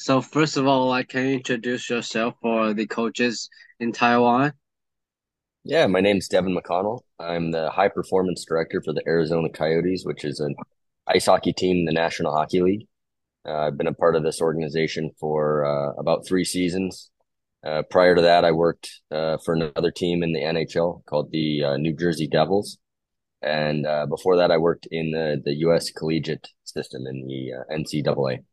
So first of all, like, can you introduce yourself for the coaches in Taiwan? Yeah, my name's Devan McConnell. I'm the high performance director for the Arizona Coyotes, which is an ice hockey team in the National Hockey League. Uh, I've been a part of this organization for uh, about three seasons. Uh, prior to that, I worked uh, for another team in the NHL called the uh, New Jersey Devils. And uh, before that, I worked in the, the U.S. collegiate system in the NCAA.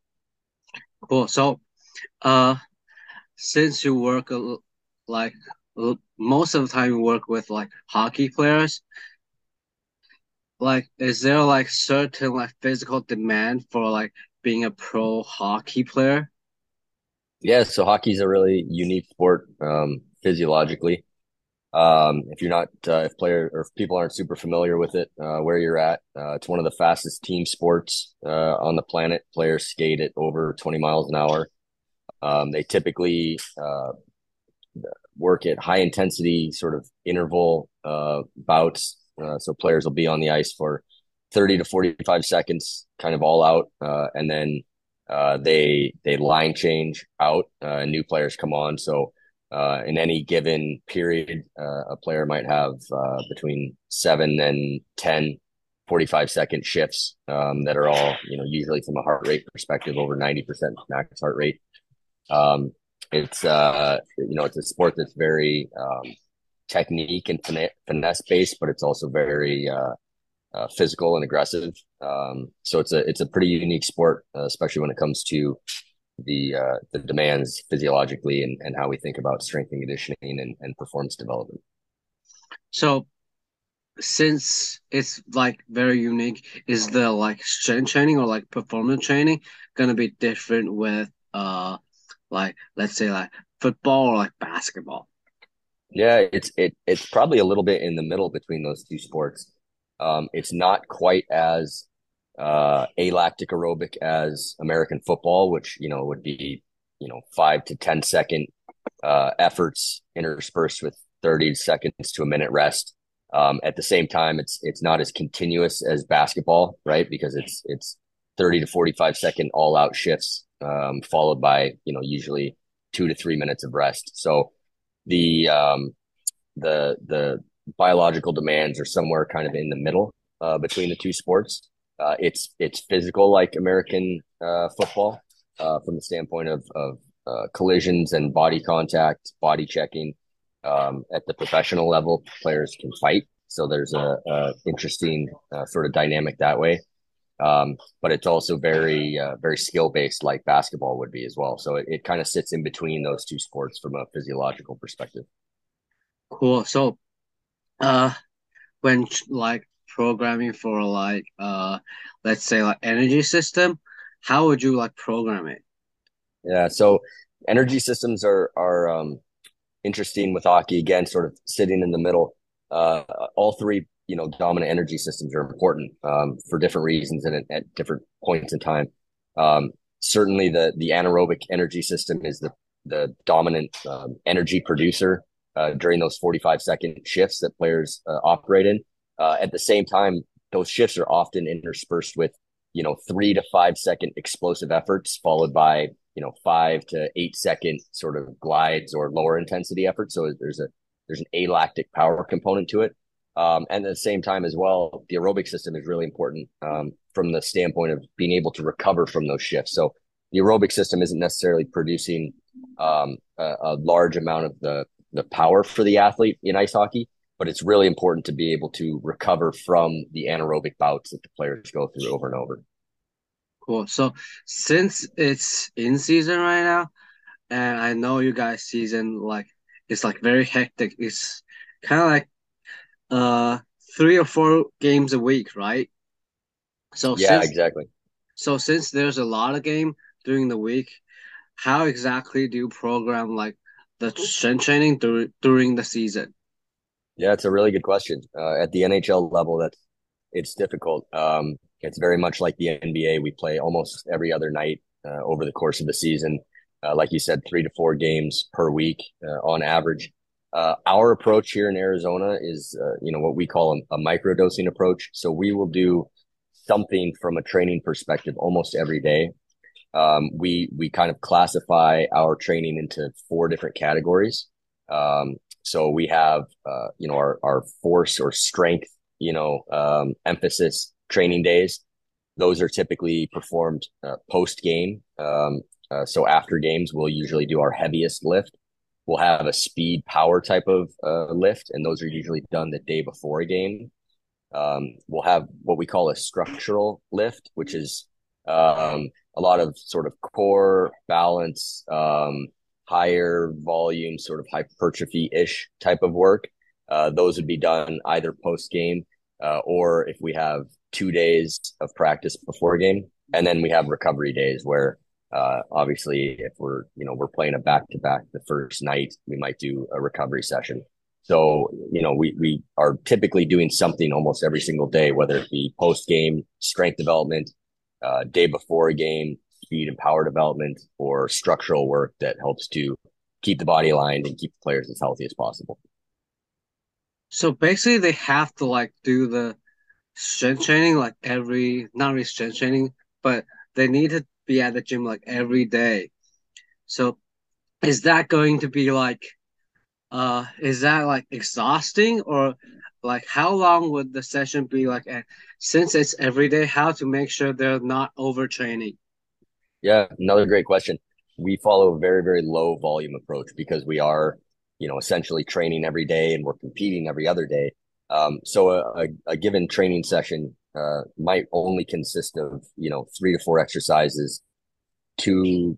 Cool. So, uh, since you work like most of the time you work with like hockey players, like, is there like certain like physical demand for like being a pro hockey player? Yeah, so hockey's a really unique sport um, physiologically. Um, if you're not, uh, if player or if people aren't super familiar with it, uh, where you're at, uh, it's one of the fastest team sports uh, on the planet. Players skate at over 20 miles an hour. Um, they typically uh, work at high intensity sort of interval uh, bouts. So players will be on the ice for 30 to 45 seconds, kind of all out, and then they they line change out. New players come on. So uh, in any given period, uh, a player might have uh, between seven and 10 45 second shifts um, that are all, you know, usually from a heart rate perspective, over 90% max heart rate. Um, it's uh, you know, it's a sport that's very um, technique and finesse based, but it's also very uh, uh, physical and aggressive. Um, so it's a it's a pretty unique sport, uh, especially when it comes to the uh, the demands physiologically and, and how we think about strength and conditioning and, and performance development. So since it's like very unique, is the like strength training or like performance training gonna be different with uh like let's say like football or like basketball? Yeah, it's it it's probably a little bit in the middle between those two sports. Um, it's not quite as uh, alactic aerobic as American football, which you know would be you know five to ten second uh, efforts interspersed with thirty seconds to a minute rest. Um, at the same time, it's it's not as continuous as basketball, right? Because it's it's thirty to forty five second all out shifts, um, followed by you know usually two to three minutes of rest. So the um, the the biological demands are somewhere kind of in the middle uh, between the two sports. Uh, it's it's physical like American uh, football uh, from the standpoint of of uh, collisions and body contact, body checking. Um, at the professional level, players can fight, so there's a, a interesting uh, sort of dynamic that way. Um, but it's also very very skill based, like basketball would be as well. So it, it kind of sits in between those two sports from a physiological perspective. Cool. So uh when like programming for like uh let's say like energy system, how would you like program it? Yeah, so energy systems are are um, interesting with hockey again, sort of sitting in the middle. Uh, all three, you know, dominant energy systems are important um, for different reasons and at, at different points in time. Um, certainly, the the anaerobic energy system is the the dominant um, energy producer uh, during those 45 second shifts that players uh, operate in. Uh, at the same time, those shifts are often interspersed with, you know, three to five second explosive efforts followed by, you know, five to eight second sort of glides or lower intensity efforts. So there's a, there's an alactic power component to it. Um, and at the same time as well, the aerobic system is really important um, from the standpoint of being able to recover from those shifts. So the aerobic system isn't necessarily producing um, a, a large amount of the the power for the athlete in ice hockey, but it's really important to be able to recover from the anaerobic bouts that the players go through over and over. Cool. So since it's in season right now, and I know you guys season like it's like very hectic. It's kind of like uh three or four games a week, right? So Yeah, since exactly. so since there's a lot of game during the week, how exactly do you program like the strength training dur during the season? Yeah, it's a really good question. Uh, at the NHL level, that's it's difficult. Um, it's very much like the NBA. We play almost every other night uh, over the course of the season. Uh, like you said, three to four games per week uh, on average. Uh, our approach here in Arizona is, uh, you know, what we call a, a micro dosing approach. So we will do something from a training perspective almost every day um, we we kind of classify our training into four different categories. Um, so we have uh, you know our our force or strength you know um, emphasis training days. Those are typically performed uh, post game. Um, uh, so after games, we'll usually do our heaviest lift. We'll have a speed power type of uh, lift, and those are usually done the day before a game. Um, we'll have what we call a structural lift, which is um, a lot of sort of core balance, um, higher volume, sort of hypertrophy ish type of work. Uh, those would be done either post game uh, or if we have two days of practice before game. And then we have recovery days where uh, obviously if we're, you know, we're playing a back to back the first night, we might do a recovery session. So, you know, we, we are typically doing something almost every single day, whether it be post game strength development, uh, day before a game, speed and power development, or structural work that helps to keep the body aligned and keep the players as healthy as possible. So basically, they have to like do the strength training like every, not really strength training, but they need to be at the gym like every day. So is that going to be like, uh, is that like exhausting or like how long would the session be like? And since it's every day, how to make sure they're not overtraining? Yeah, another great question. We follow a very, very low volume approach because we are, you know, essentially training every day and we're competing every other day. Um, so a, a, a, given training session uh, might only consist of, you know, three to four exercises, two,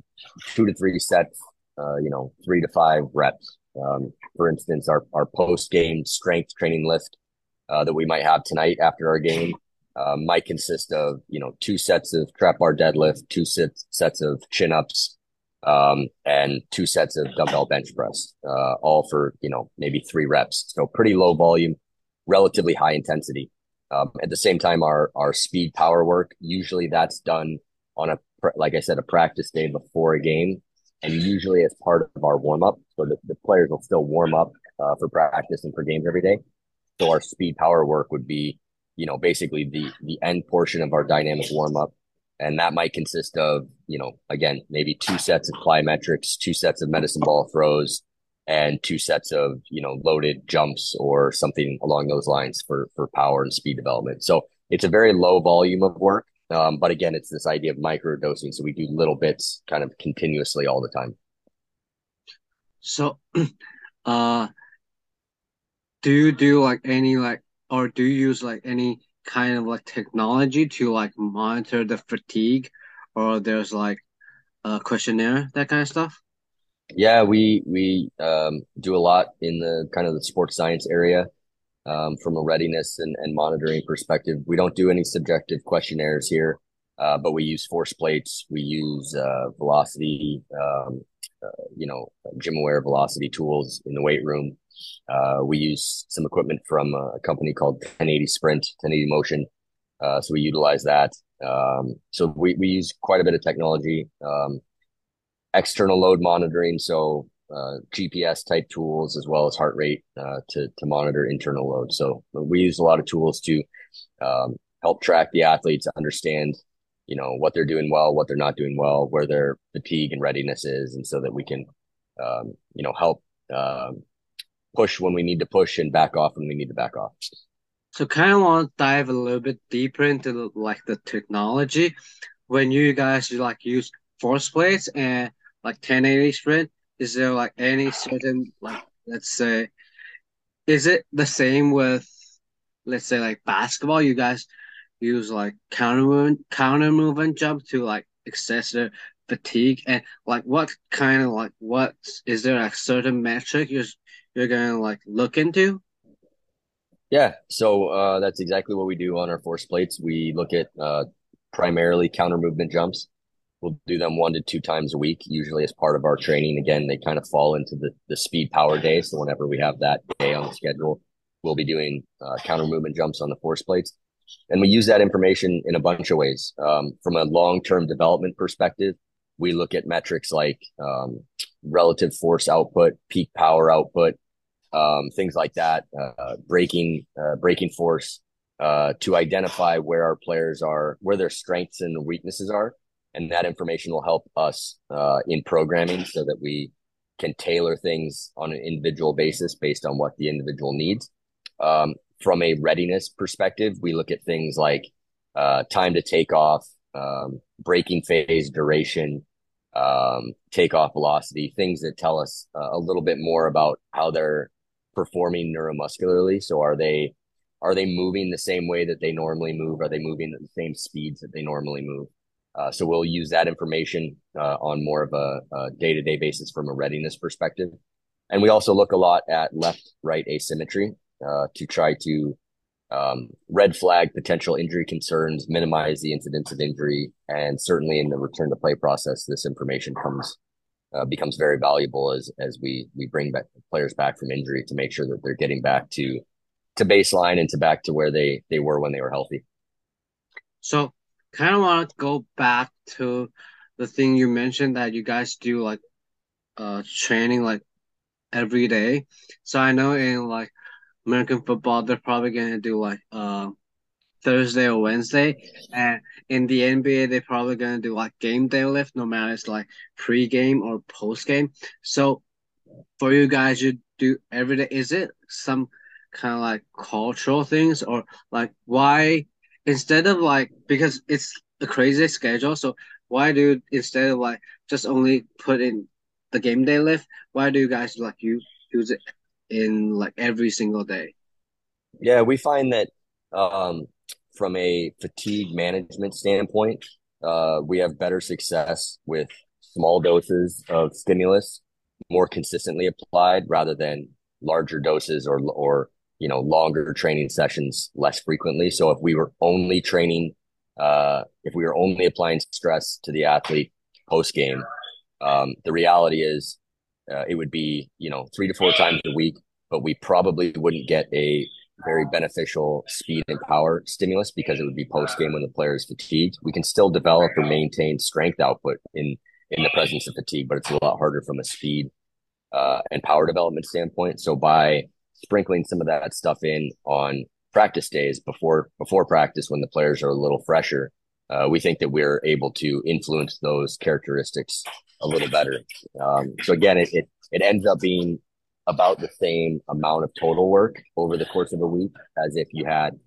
two to three sets, uh, you know, three to five reps. Um, for instance, our, our post game strength training lift uh, that we might have tonight after our game uh, might consist of you know two sets of trap bar deadlift, two sets sets of chin ups, um, and two sets of dumbbell bench press, uh, all for you know maybe three reps. So pretty low volume, relatively high intensity. Um, at the same time, our our speed power work usually that's done on a like I said a practice day before a game, and usually as part of our warm up. So the, the players will still warm up uh, for practice and for games every day. So our speed power work would be you know, basically the the end portion of our dynamic warm up. And that might consist of, you know, again, maybe two sets of plyometrics, two sets of medicine ball throws, and two sets of, you know, loaded jumps or something along those lines for for power and speed development. So it's a very low volume of work. Um, but again, it's this idea of micro dosing. So we do little bits kind of continuously all the time. So, uh, do you do like any like or do you use like any kind of like technology to like monitor the fatigue or there's like a questionnaire that kind of stuff? Yeah we we um, do a lot in the kind of the sports science area um, from a readiness and, and monitoring perspective. We don't do any subjective questionnaires here uh, but we use force plates. We use uh, velocity um, uh, you know GymAware velocity tools in the weight room uh, we use some equipment from a company called 1080 Sprint, 1080 Motion. Uh, so we utilize that. Um, so we, we use quite a bit of technology, um, external load monitoring. So uh, GPS type tools as well as heart rate uh, to, to monitor internal load. So we use a lot of tools to um, help track the athletes, understand, you know, what they're doing well, what they're not doing well, where their fatigue and readiness is. And so that we can, um, you know, help um, push when we need to push and back off when we need to back off. So kind of want to dive a little bit deeper into like the technology when you guys you like use force plates and like 1080 sprint. Is there like any certain like let's say, is it the same with let's say like basketball? You guys use like counter movement, counter movement jump to like excessive fatigue and like what kind of like what is there a certain metric you're you're gonna like look into? Yeah, so uh, that's exactly what we do on our force plates. We look at uh, primarily counter movement jumps. We'll do them one to two times a week, usually as part of our training. Again, they kind of fall into the, the speed power day. So whenever we have that day on the schedule, we'll be doing uh, counter movement jumps on the force plates. And we use that information in a bunch of ways. Um, from a long term development perspective, we look at metrics like um, relative force output, peak power output, um, things like that, uh, breaking uh, force uh, to identify where our players are, where their strengths and weaknesses are, and that information will help us uh, in programming so that we can tailor things on an individual basis based on what the individual needs. Um, from a readiness perspective, we look at things like uh, time to take off, um, braking phase duration, um, takeoff velocity, things that tell us uh, a little bit more about how they're performing neuromuscularly. So are they are they moving the same way that they normally move? Are they moving at the same speeds that they normally move? Uh, so we'll use that information uh, on more of a day to day basis from a readiness perspective. And we also look a lot at left right asymmetry uh, to try to um, red flag potential injury concerns, minimize the incidence of injury, and certainly in the return to play process, this information comes uh, becomes very valuable as as we we bring back players back from injury to make sure that they're getting back to to baseline and to back to where they they were when they were healthy. So, kind of want to go back to the thing you mentioned that you guys do like uh training like every day. So I know in like American football, they're probably gonna do like uh Thursday or Wednesday, and in the NBA, they're probably gonna do like game day lift, no matter it's like pre-game or post-game. So for you guys, you do every day. Is it some kind of like cultural things, or like why instead of like because it's a crazy schedule, so why do instead of like just only put in the game day lift, why do you guys like you use it in like every single day? Yeah, we find that um, from a fatigue management standpoint, uh, we have better success with small doses of stimulus more consistently applied rather than larger doses or or you know longer training sessions less frequently. So if we were only training, uh, if we were only applying stress to the athlete post game, um, the reality is uh, it would be you know three to four times a week, but we probably wouldn't get a very beneficial speed and power stimulus because it would be post game when the player is fatigued. We can still develop or maintain strength output in in the presence of fatigue, but it's a lot harder from a speed uh, and power development standpoint. So by sprinkling some of that stuff in on practice days before before practice when the players are a little fresher, uh, we think that we're able to influence those characteristics a little better. Um, so again, it, it it ends up being about the same amount of total work over the course of a week as if you had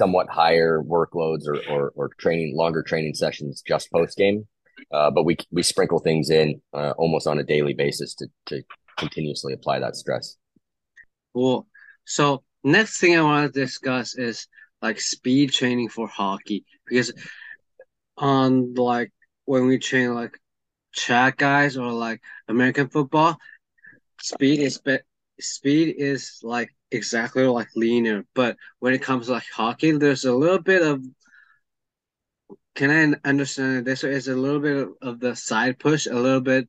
somewhat higher workloads or, or, or training, longer training sessions just post game. Uh, but we, we sprinkle things in uh, almost on a daily basis to, to continuously apply that stress. Cool. So next thing I want to discuss is like speed training for hockey because on like when we train like track guys or like American football, speed is speed is like exactly like linear, but when it comes to like hockey, there's a little bit of can I understand this is a little bit of, of the side push, a little bit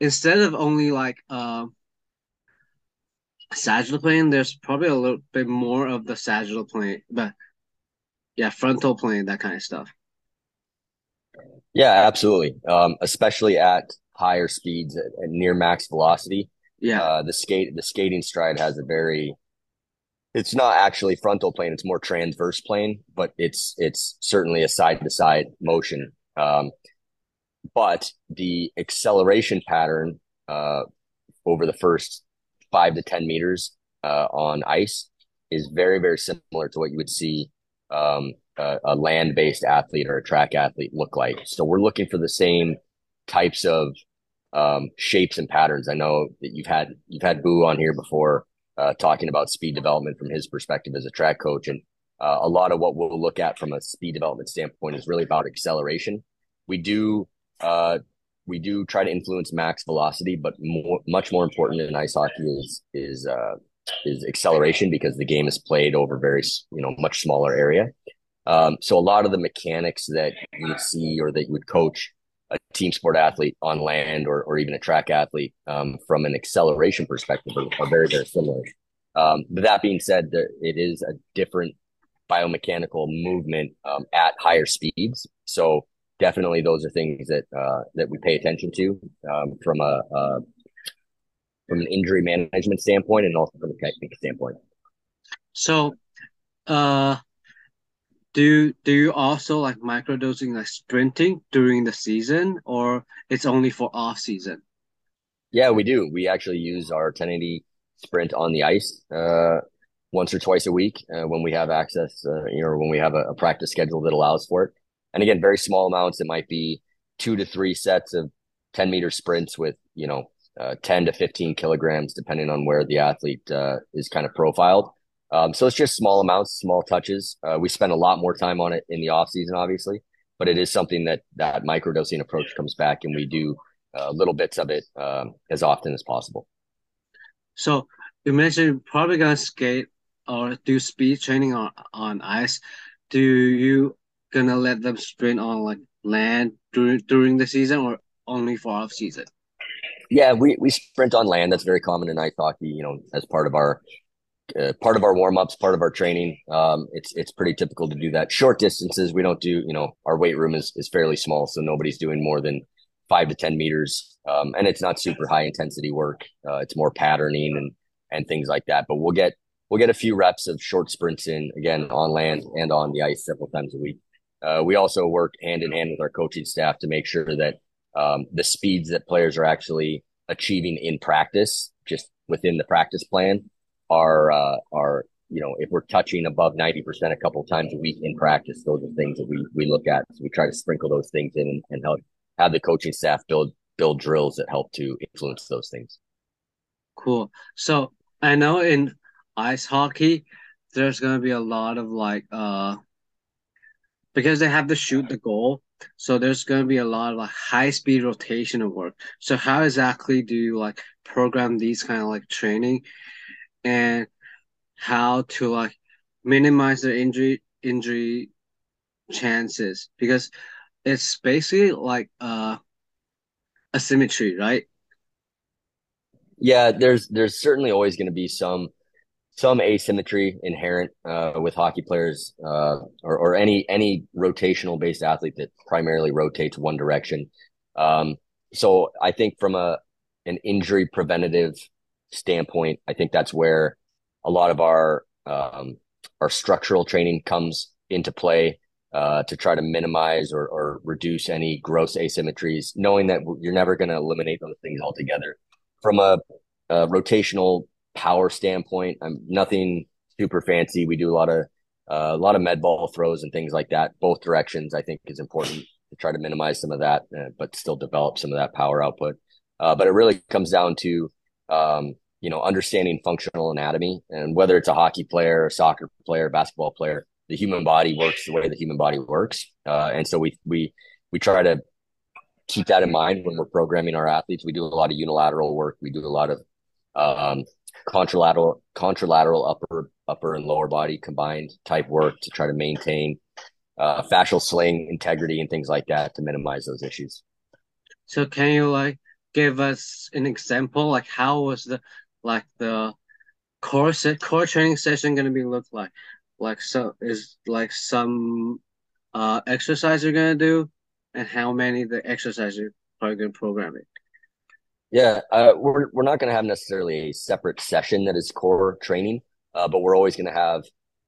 instead of only like um sagittal plane, there's probably a little bit more of the sagittal plane, but yeah, frontal plane, that kind of stuff. Yeah, absolutely. Um, especially at higher speeds at, at near max velocity. Yeah. Uh, the skate the skating stride has a very it's not actually frontal plane, it's more transverse plane, but it's it's certainly a side to side motion. Um, but the acceleration pattern uh, over the first five to ten meters uh, on ice is very very similar to what you would see um, a, a land based athlete or a track athlete look like. So we're looking for the same types of um, shapes and patterns. I know that you've had you've had Boo on here before uh, talking about speed development from his perspective as a track coach, and uh, a lot of what we'll look at from a speed development standpoint is really about acceleration. We do uh, we do try to influence max velocity, but more, much more important in ice hockey is is uh, is acceleration because the game is played over very you know much smaller area. Um, so a lot of the mechanics that you see or that you would coach a team sport athlete on land or, or even a track athlete um, from an acceleration perspective are, are very, very similar. Um, but that being said, there, it is a different biomechanical movement um, at higher speeds. So definitely those are things that uh, that we pay attention to um, from a, a from an injury management standpoint and also from a technique standpoint. So, uh, do do you also like microdosing like sprinting during the season or it's only for off season? Yeah, we do. We actually use our 1080 sprint on the ice uh, once or twice a week uh, when we have access, uh, you know, when we have a, a, practice schedule that allows for it. And again, very small amounts. It might be two to three sets of 10 meter sprints with, you know, uh, 10 to 15 kilograms, depending on where the athlete uh, is kind of profiled. Um, so it's just small amounts, small touches. Uh, we spend a lot more time on it in the off season, obviously, but it is something that that microdosing approach comes back, and we do uh, little bits of it um, as often as possible. So you mentioned you're probably gonna skate or do speed training on on ice. Do you gonna let them sprint on like land during during the season or only for off season? Yeah, we, we sprint on land. That's very common in ice hockey. You know, as part of our uh, part of our warm ups, part of our training. Um, it's it's pretty typical to do that. Short distances, we don't do. You know, our weight room is is fairly small, so nobody's doing more than five to ten meters, um, and it's not super high intensity work. Uh, it's more patterning and and things like that. But we'll get we'll get a few reps of short sprints in again on land and on the ice several times a week. Uh, we also work hand in hand with our coaching staff to make sure that um, the speeds that players are actually achieving in practice, just within the practice plan, are uh, are you know if we're touching above ninety percent a couple times a week in practice, those are things that we we look at. So we try to sprinkle those things in and, and help have the coaching staff build build drills that help to influence those things. Cool. So I know in ice hockey, there's gonna be a lot of like uh because they have to shoot the goal. So there's going to be a lot of like high speed rotational work. So how exactly do you like program these kind of like training and how to like minimize the injury injury chances because it's basically like uh asymmetry, right? Yeah, there's there's certainly always going to be some some asymmetry inherent uh, with hockey players uh, or, or any any rotational based athlete that primarily rotates one direction. Um, so I think from a an injury preventative standpoint, I think that's where a lot of our um, our structural training comes into play uh, to try to minimize or, or reduce any gross asymmetries, knowing that you're never going to eliminate those things altogether. From a, a rotational power standpoint, I'm nothing super fancy. We do a lot of uh, a lot of med ball throws and things like that. Both directions, I think, is important to try to minimize some of that, uh, but still develop some of that power output. Uh, but it really comes down to um, you know understanding functional anatomy and whether it's a hockey player, a soccer player, basketball player. The human body works the way the human body works, uh, and so we we we try to keep that in mind when we're programming our athletes. We do a lot of unilateral work. We do a lot of um, contralateral contralateral upper upper and lower body combined type work to try to maintain uh, fascial sling integrity and things like that to minimize those issues. So can you like give us an example? Like how was the like the core core training session gonna be look like? Like so is like some uh exercise you're gonna do and how many the exercise you're probably gonna program it. Yeah, uh, we're we're not going to have necessarily a separate session that is core training, uh, but we're always going to have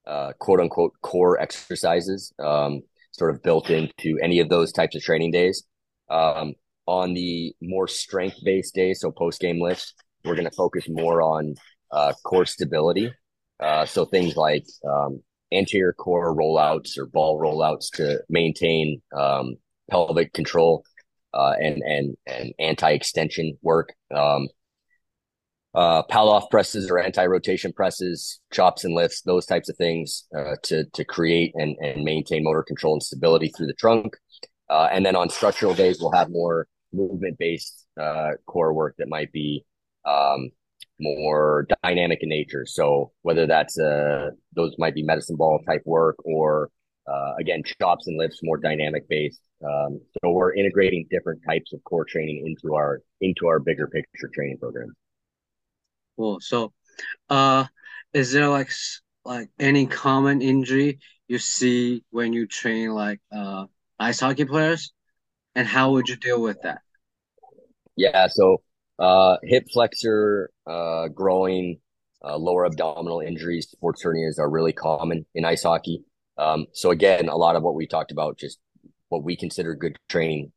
uh, quote unquote core exercises um, sort of built into any of those types of training days. Um, on the more strength based days, so post game lifts, we're going to focus more on uh, core stability. Uh, so things like um, anterior core rollouts or ball rollouts to maintain um, pelvic control uh, and and and anti-extension work. Um, uh, Pallof presses or anti-rotation presses, chops and lifts, those types of things uh, to to create and and maintain motor control and stability through the trunk. Uh, and then on structural days, we'll have more movement-based uh, core work that might be um, more dynamic in nature. So whether that's uh, those might be medicine ball type work or uh, again, chops and lifts, more dynamic based. Um, so we're integrating different types of core training into our into our bigger picture training program. Cool. So, uh, is there like like any common injury you see when you train like uh ice hockey players, and how would you deal with that? Yeah. So, uh, hip flexor, uh, groin, uh, lower abdominal injuries, sports hernias are really common in ice hockey. Um, so again, a lot of what we talked about, just what we consider good training,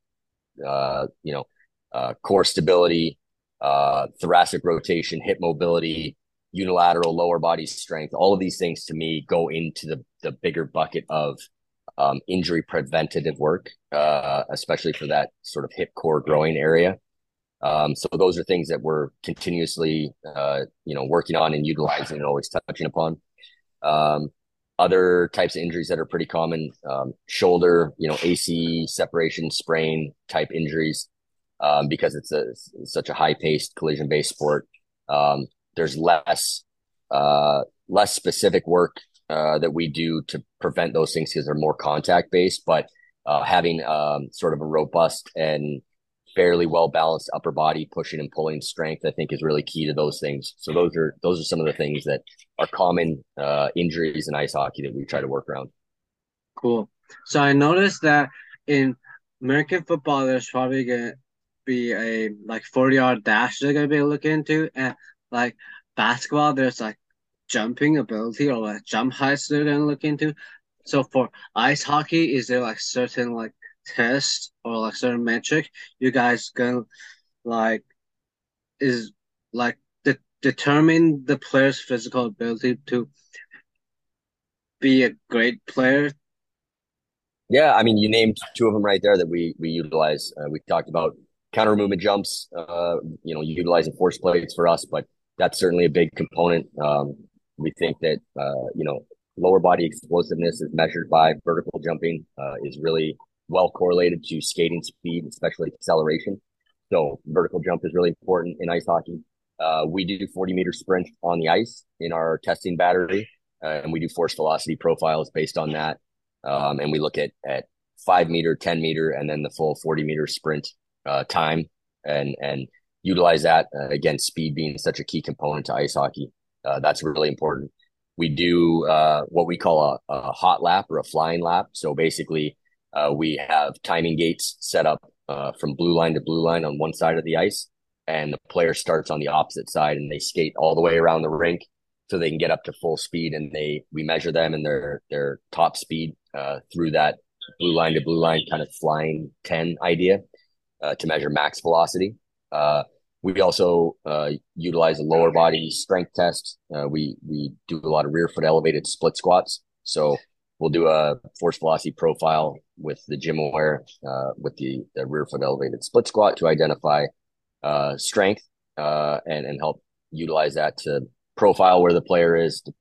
uh, you know, uh, core stability, uh, thoracic rotation, hip mobility, unilateral lower body strength. All of these things to me go into the the bigger bucket of um, injury preventative work, uh, especially for that sort of hip core groin area. Um, so those are things that we're continuously, uh, you know, working on and utilizing and always touching upon. Um, other types of injuries that are pretty common, um, shoulder, you know, AC separation, sprain type injuries, um, because it's a it's such a high paced collision based sport. Um, there's less uh, less specific work uh, that we do to prevent those things because they're more contact based, but uh, having um, sort of a robust and fairly well balanced upper body pushing and pulling strength, I think is really key to those things. So those are those are some of the things that are common uh, injuries in ice hockey that we try to work around. Cool. So I noticed that in American football, there's probably gonna be a like 40 yard dash they're gonna be looking into, and like basketball, there's like jumping ability or like jump heights they're gonna look into. So for ice hockey, is there like certain like test or like certain metric you guys gonna like is like de- determine the player's physical ability to be a great player? Yeah i mean you named two of them right there that we we utilize. Uh, we talked about counter movement jumps uh, you know utilizing force plates for us but that's certainly a big component. Um, we think that uh, you know lower body explosiveness is measured by vertical jumping uh, is really well correlated to skating speed, especially acceleration. So vertical jump is really important in ice hockey. Uh, we do 40 meter sprint on the ice in our testing battery, uh, and we do force velocity profiles based on that. Um, and we look at at five meter, 10 meter, and then the full 40 meter sprint uh, time, and and utilize that uh, again. Speed being such a key component to ice hockey, uh, that's really important. We do uh, what we call a, a hot lap or a flying lap. So basically, uh, we have timing gates set up uh, from blue line to blue line on one side of the ice, and the player starts on the opposite side, and they skate all the way around the rink so they can get up to full speed. And they we measure them and their their top speed uh, through that blue line to blue line kind of flying ten idea uh, to measure max velocity. Uh, we also uh, utilize a lower body strength test. we we do a lot of rear foot elevated split squats. So we'll do a force velocity profile with the GymAware uh, with the, the rear foot elevated split squat to identify uh, strength uh, and and help utilize that to profile where the player is to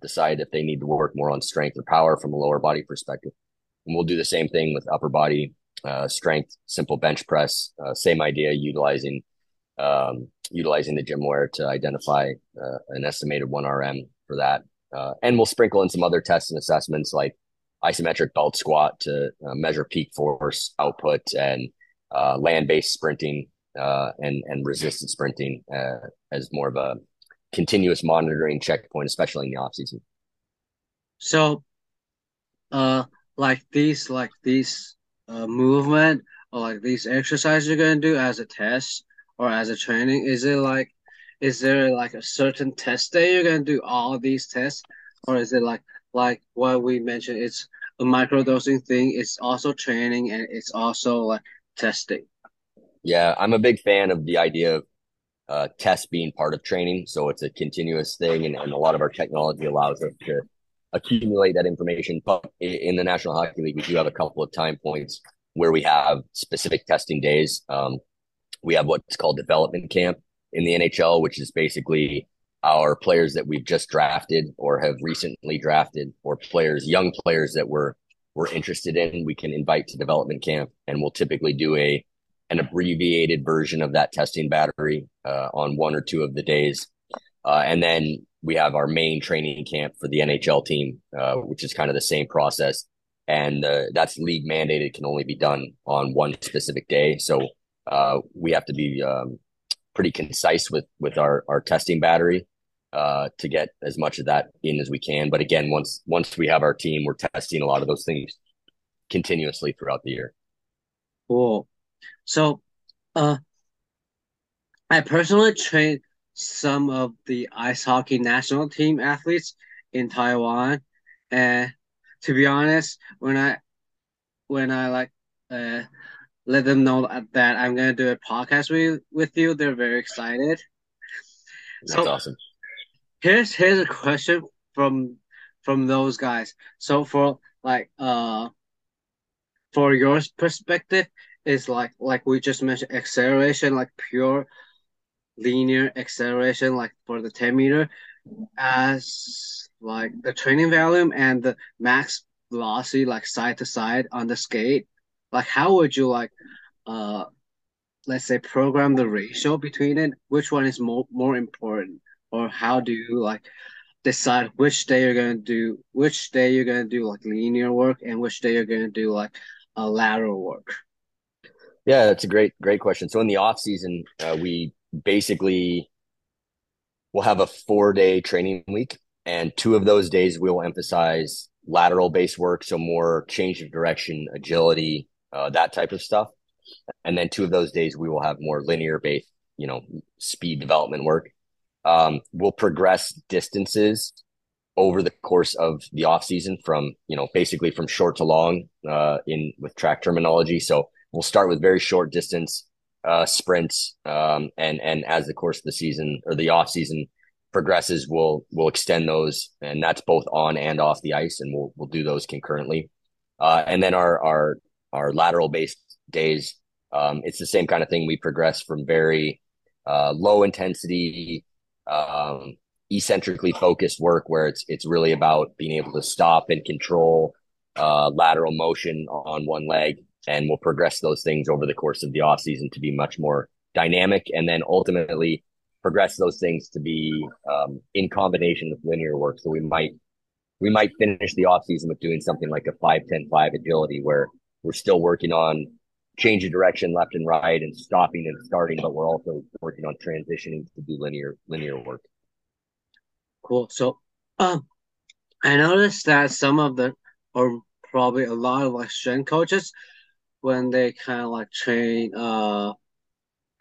decide if they need to work more on strength or power from a lower body perspective. And we'll do the same thing with upper body uh, strength, simple bench press, uh, same idea, utilizing um, utilizing the GymAware to identify uh, an estimated one RM for that uh, and we'll sprinkle in some other tests and assessments like isometric belt squat to uh, measure peak force output and uh, land-based sprinting uh, and and resisted sprinting uh, as more of a continuous monitoring checkpoint, especially in the off season. So, uh, like these, like these uh, movement or like these exercises you're gonna do as a test or as a training, is it like is there like a certain test day you're gonna do all these tests, or is it like like what we mentioned? It's a microdosing thing. It's also training and it's also like testing. Yeah, I'm a big fan of the idea of uh, tests being part of training. So it's a continuous thing, and, and a lot of our technology allows us to accumulate that information. But in the National Hockey League, we do have a couple of time points where we have specific testing days. Um, we have what's called development camp, in the NHL, which is basically our players that we've just drafted or have recently drafted, or players, young players that we're we're interested in. We can invite to development camp, and we'll typically do a an abbreviated version of that testing battery uh, on one or two of the days, uh, and then we have our main training camp for the NHL team, uh, which is kind of the same process, and uh, that's league mandated. Can only be done on one specific day, so uh, we have to be um, pretty concise with with our our testing battery uh, to get as much of that in as we can. But again, once once we have our team, we're testing a lot of those things continuously throughout the year. Cool. So, uh, I personally trained some of the ice hockey national team athletes in Taiwan, and to be honest, when I when I like uh let them know that I'm gonna do a podcast with with you, they're very excited. That's so, awesome. Here's here's a question from from those guys. So for like uh for your perspective, is like like we just mentioned acceleration, like pure linear acceleration, like for the 10 meter, as like the training volume and the max velocity, like side to side on the skate. Like how would you like uh let's say program the ratio between it? Which one is more more important? Or how do you like decide which day you're gonna do which day you're gonna do like linear work and which day you're gonna do like a lateral work? Yeah, that's a great great question. So in the off season, uh, we basically will have a four day training week, and two of those days we will emphasize lateral based work, so more change of direction, agility, uh, that type of stuff. And then two of those days we will have more linear based, you know, speed development work. Um, we'll progress distances over the course of the off season from, you know, basically from short to long uh, in with track terminology. So we'll start with very short distance uh, sprints, um, and and as the course of the season or the off season progresses, we'll we'll extend those, and that's both on and off the ice, and we'll we'll do those concurrently. Uh, and then our our our lateral based days, um, it's the same kind of thing. We progress from very uh, low intensity, um, eccentrically focused work where it's it's really about being able to stop and control uh, lateral motion on one leg and we'll progress those things over the course of the off season to be much more dynamic and then ultimately progress those things to be um, in combination with linear work so we might we might finish the off season with doing something like a 5 10 5 agility where we're still working on change of direction left and right and stopping and starting but we're also working on transitioning to do linear linear work. Cool. So um i noticed that some of the or probably a lot of like strength coaches when they kind of like train uh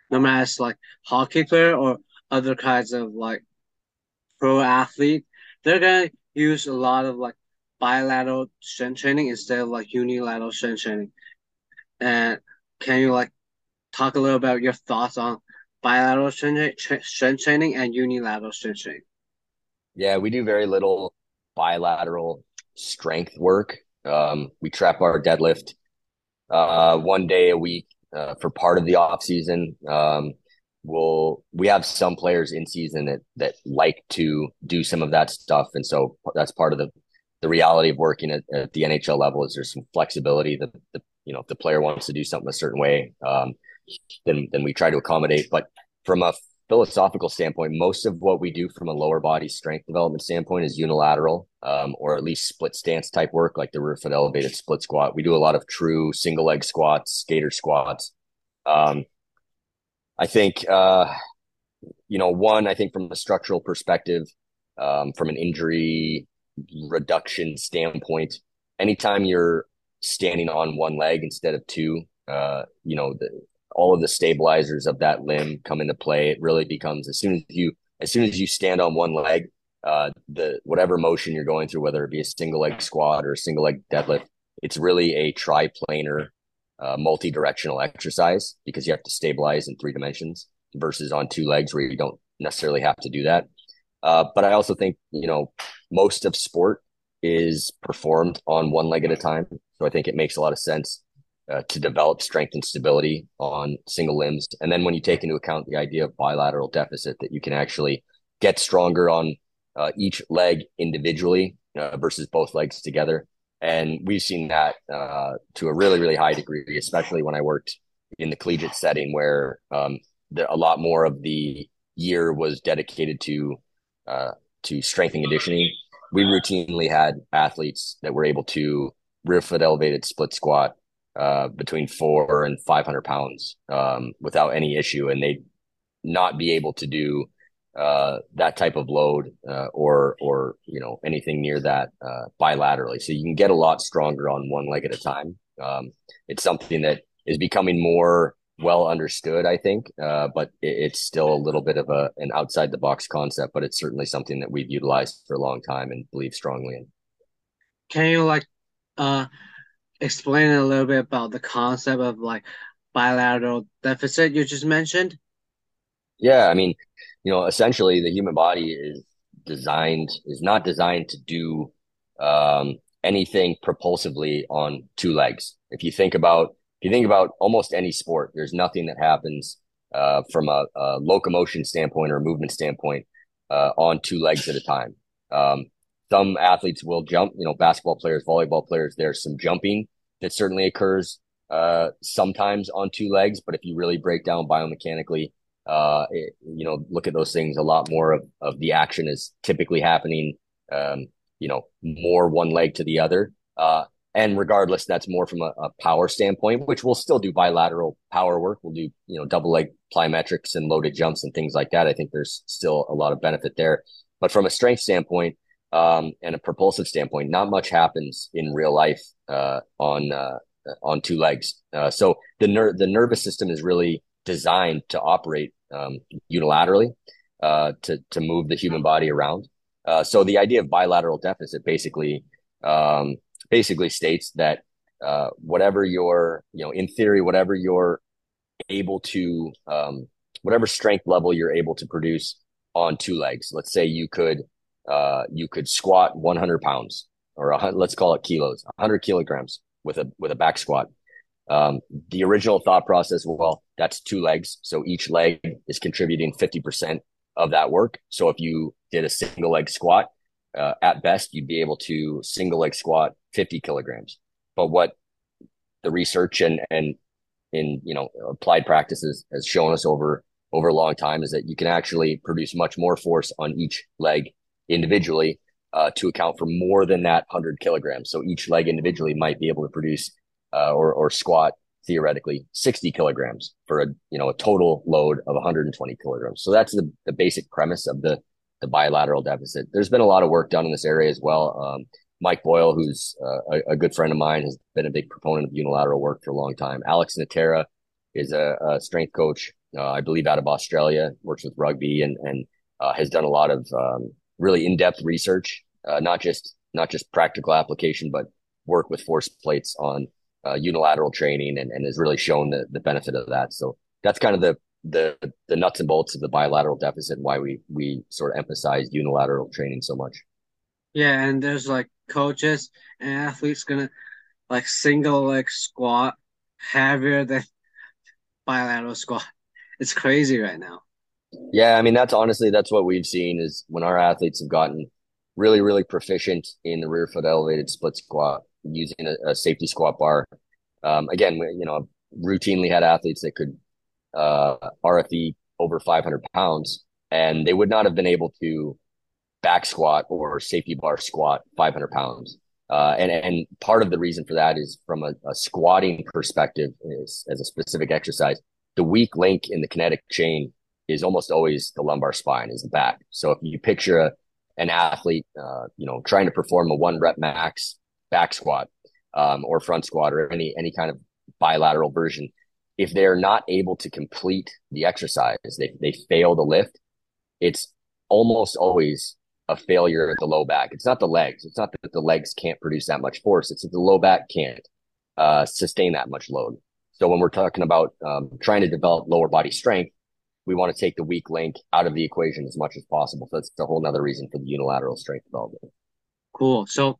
no matter it's like hockey player or other kinds of like pro athlete, they're gonna use a lot of like bilateral strength training instead of like unilateral strength training. And can you like talk a little about your thoughts on bilateral strength, strength training and unilateral strength training? Yeah, we do very little bilateral strength work. Um, we trap bar deadlift uh, one day a week uh, for part of the off season. Um, we'll we have some players in season that that like to do some of that stuff, and so that's part of the the reality of working at, at the NHL level is there's some flexibility that the you know if the player wants to do something a certain way, um, then then we try to accommodate. But from a philosophical standpoint, most of what we do from a lower body strength development standpoint is unilateral, um, or at least split stance type work, like the rear foot elevated split squat. We do a lot of true single leg squats, skater squats. Um, I think, uh, you know, one, I think from a structural perspective, um, from an injury reduction standpoint, anytime you're standing on one leg instead of two, uh, you know, the, all of the stabilizers of that limb come into play. It really becomes as soon as you as soon as you stand on one leg, uh, the whatever motion you're going through, whether it be a single leg squat or a single leg deadlift, it's really a triplanar, uh, multi-directional exercise because you have to stabilize in three dimensions versus on two legs where you don't necessarily have to do that. Uh, but I also think you know most of sport is performed on one leg at a time, so I think it makes a lot of sense uh, to develop strength and stability on single limbs. And then when you take into account the idea of bilateral deficit, that you can actually get stronger on uh, each leg individually uh, versus both legs together. And we've seen that uh, to a really, really high degree, especially when I worked in the collegiate setting where um, the, a lot more of the year was dedicated to uh, to strength and conditioning. We routinely had athletes that were able to rear foot elevated split squat uh, between four and 500 pounds um, without any issue. And they'd not be able to do uh, that type of load uh, or, or, you know, anything near that uh, bilaterally. So you can get a lot stronger on one leg at a time. Um, it's something that is becoming more well understood, I think, uh, but it, it's still a little bit of a, an outside the box concept, but it's certainly something that we've utilized for a long time and believe strongly in. can you like uh explain a little bit about the concept of like bilateral deficit you just mentioned? Yeah, I mean, you know, essentially the human body is designed is not designed to do um, anything propulsively on two legs. If you think about if you think about almost any sport, there's nothing that happens uh, from a, a, locomotion standpoint or movement standpoint uh, on two legs at a time. Um, some athletes will jump, you know, basketball players, volleyball players. There's some jumping that certainly occurs uh, sometimes on two legs, but if you really break down biomechanically, uh, it, you know, look at those things. A lot more of, of the action is typically happening, um, you know, more one leg to the other. And regardless, that's more from a, a, power standpoint, which we'll still do bilateral power work. We'll do, you know, double leg plyometrics and loaded jumps and things like that. I think there's still a lot of benefit there. But from a strength standpoint um, and a propulsive standpoint, not much happens in real life uh, on uh, on two legs. Uh, so the ner- the nervous system is really designed to operate um, unilaterally uh, to to move the human body around. Uh, so the idea of bilateral deficit basically um, basically states that uh, whatever your you know in theory whatever you're able to um, whatever strength level you're able to produce on two legs. Let's say you could uh, you could squat 100 pounds or let's call it kilos, 100 kilograms with a with a back squat. Um, the original thought process, well, that's two legs. So each leg is contributing 50% of that work. So if you did a single leg squat, uh, at best, you'd be able to single leg squat 50 kilograms. But what the research and, and in, you know, applied practices has shown us over, over a long time is that you can actually produce much more force on each leg individually uh, to account for more than that 100 kilograms. So each leg individually might be able to produce uh, or or squat theoretically 60 kilograms for a you know a total load of 120 kilograms. So that's the, the basic premise of the the bilateral deficit. There's been a lot of work done in this area as well. Um, Mike Boyle, who's uh, a, a, good friend of mine, has been a big proponent of unilateral work for a long time. Alex Natera is a, a strength coach, uh, I believe, out of Australia, works with rugby and and uh, has done a lot of um, really in depth research, uh, not just not just practical application, but work with force plates on uh, unilateral training and, and has really shown the, the benefit of that. So that's kind of the, the, the nuts and bolts of the bilateral deficit and why we, we sort of emphasize unilateral training so much. Yeah. And there's like coaches and athletes gonna like single leg squat heavier than bilateral squat. It's crazy right now. Yeah, I mean that's honestly that's what we've seen is when our athletes have gotten really really proficient in the rear foot elevated split squat using a, a safety squat bar. Um, again, we, you know, routinely had athletes that could uh, RFE over 500 pounds, and they would not have been able to back squat or safety bar squat 500 pounds. Uh, and and part of the reason for that is from a, a squatting perspective, is, as a specific exercise, the weak link in the kinetic chain is almost always the lumbar spine, is the back. So if you picture a, an athlete, uh, you know, trying to perform a one rep max back squat um, or front squat or any any kind of bilateral version, if they're not able to complete the exercise, they they fail the lift. It's almost always a failure at the low back. It's not the legs. It's not that the legs can't produce that much force. It's that the low back can't uh, sustain that much load. So when we're talking about um, trying to develop lower body strength, we want to take the weak link out of the equation as much as possible. So that's a whole nother reason for the unilateral strength development. Cool. So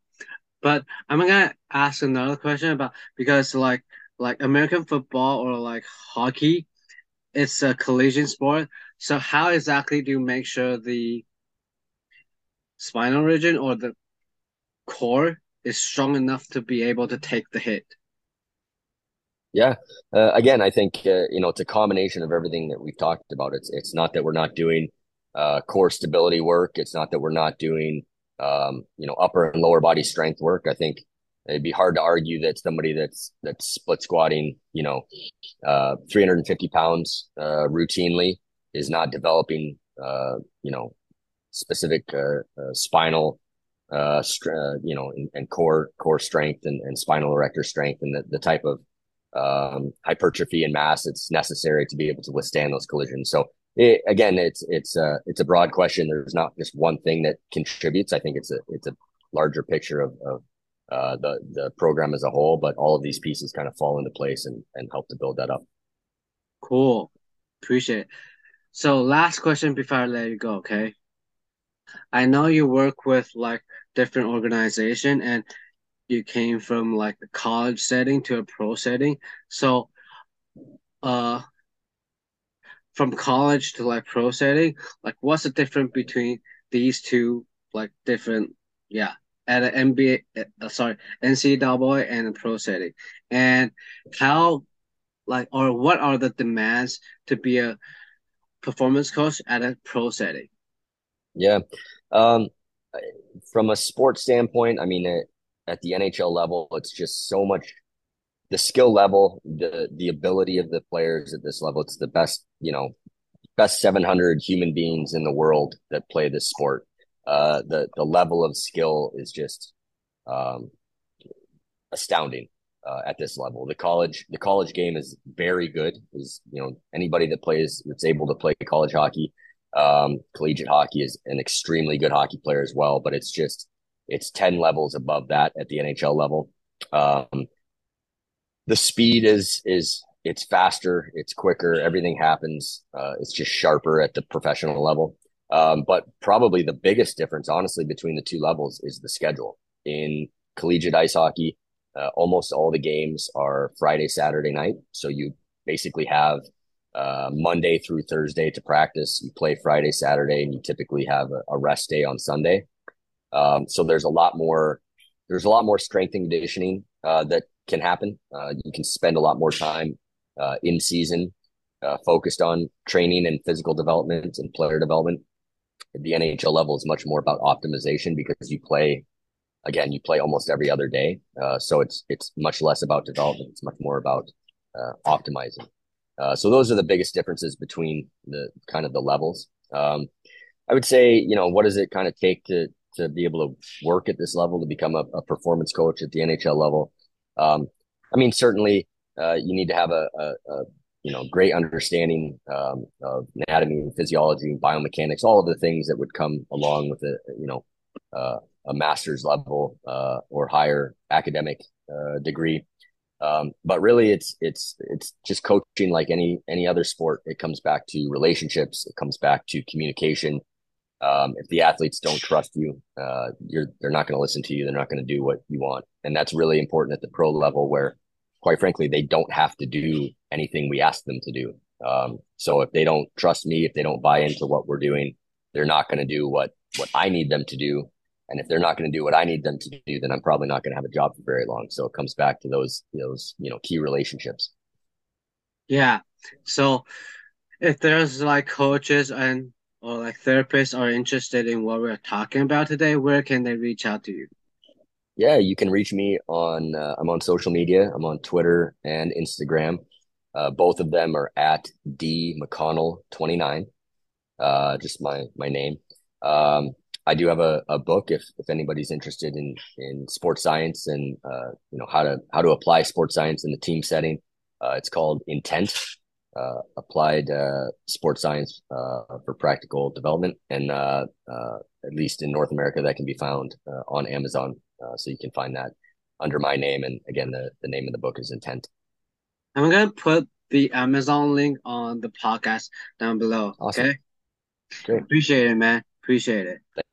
but I'm gonna ask another question about because like like American football or like hockey, it's a collision sport. So how exactly do you make sure the spinal region or the core is strong enough to be able to take the hit? Yeah. Uh, again, I think uh, you know it's a combination of everything that we've talked about. It's it's not that we're not doing uh, core stability work. It's not that we're not doing um, you know, upper and lower body strength work. I think it'd be hard to argue that somebody that's that's split squatting, you know, uh, 350 pounds uh, routinely is not developing, uh, you know, specific uh, uh, spinal, uh, you know, and, and, core core strength and, and spinal erector strength and the, the type of um, hypertrophy and mass it's necessary to be able to withstand those collisions. So it, again, it's it's a it's a broad question. There's not just one thing that contributes. I think it's a it's a larger picture of, of uh, the the program as a whole. But all of these pieces kind of fall into place and and help to build that up. Cool. Appreciate it. So last question before I let you go, okay? I know you work with like different organization and you came from like a college setting to a pro setting. So uh from college to like pro setting, like what's the difference between these two like different yeah at an NBA uh, sorry NCAA and a pro setting and how like or what are the demands to be a performance coach at a pro setting? Yeah. Um, from a sports standpoint, I mean, it, at the NHL level, it's just so much the skill level, the the ability of the players at this level. It's the best, you know, best 700 human beings in the world that play this sport. Uh, the the level of skill is just um, astounding uh, at this level. The college the college game is very good. Is you know anybody that plays that's able to play college hockey, um, collegiate hockey is an extremely good hockey player as well. But it's just it's ten levels above that at the NHL level. Um, the speed is is it's faster, it's quicker, everything happens. Uh, it's just sharper at the professional level. Um, but probably the biggest difference, honestly, between the two levels is the schedule. In collegiate ice hockey, uh, almost all the games are Friday, Saturday night. So you basically have uh, Monday through Thursday to practice. You play Friday, Saturday, and you typically have a, a rest day on Sunday. Um, so there's a lot more. There's a lot more strength and conditioning uh, that can happen. Uh, you can spend a lot more time uh, in season uh, focused on training and physical development and player development. At The NHL level is much more about optimization because you play again, you play almost every other day. So it's it's much less about development. It's much more about optimizing. Uh, so those are the biggest differences between the kind of the levels. Um, I would say, you know, what does it kind of take to to be able to work at this level to become a, a performance coach at the NHL level? Um, I mean, certainly uh, you need to have a, a, a you know great understanding um, of anatomy, physiology, biomechanics, all of the things that would come along with a you know uh, a master's level uh, or higher academic uh, degree. Um, but really, it's it's it's just coaching like any any other sport. It comes back to relationships. It comes back to communication. Um, if the athletes don't trust you, uh, you're they're not going to listen to you. They're not going to do what you want, and that's really important at the pro level, where, quite frankly, they don't have to do anything we ask them to do. Um, so if they don't trust me, if they don't buy into what we're doing, they're not going to do what what I need them to do, and if they're not going to do what I need them to do, then I'm probably not going to have a job for very long. So it comes back to those those you know key relationships. Yeah. So if there's like coaches and or like therapists are interested in what we're talking about today, where can they reach out to you? Yeah, you can reach me on uh, I'm on social media. I'm on Twitter and Instagram. Uh, both of them are at D McConnell 29. Uh, just my my name. Um, I do have a, a book if if anybody's interested in in sports science and uh, you know how to how to apply sports science in the team setting. Uh, it's called Intent, uh, Applied uh, Sports Science uh, for Practical Development, and uh, at least in North America, that can be found on Amazon. so you can find that under my name, and again, the the name of the book is Intent. I'm gonna put the Amazon link on the podcast down below. Awesome. Okay. Great. Appreciate it, man. Appreciate it.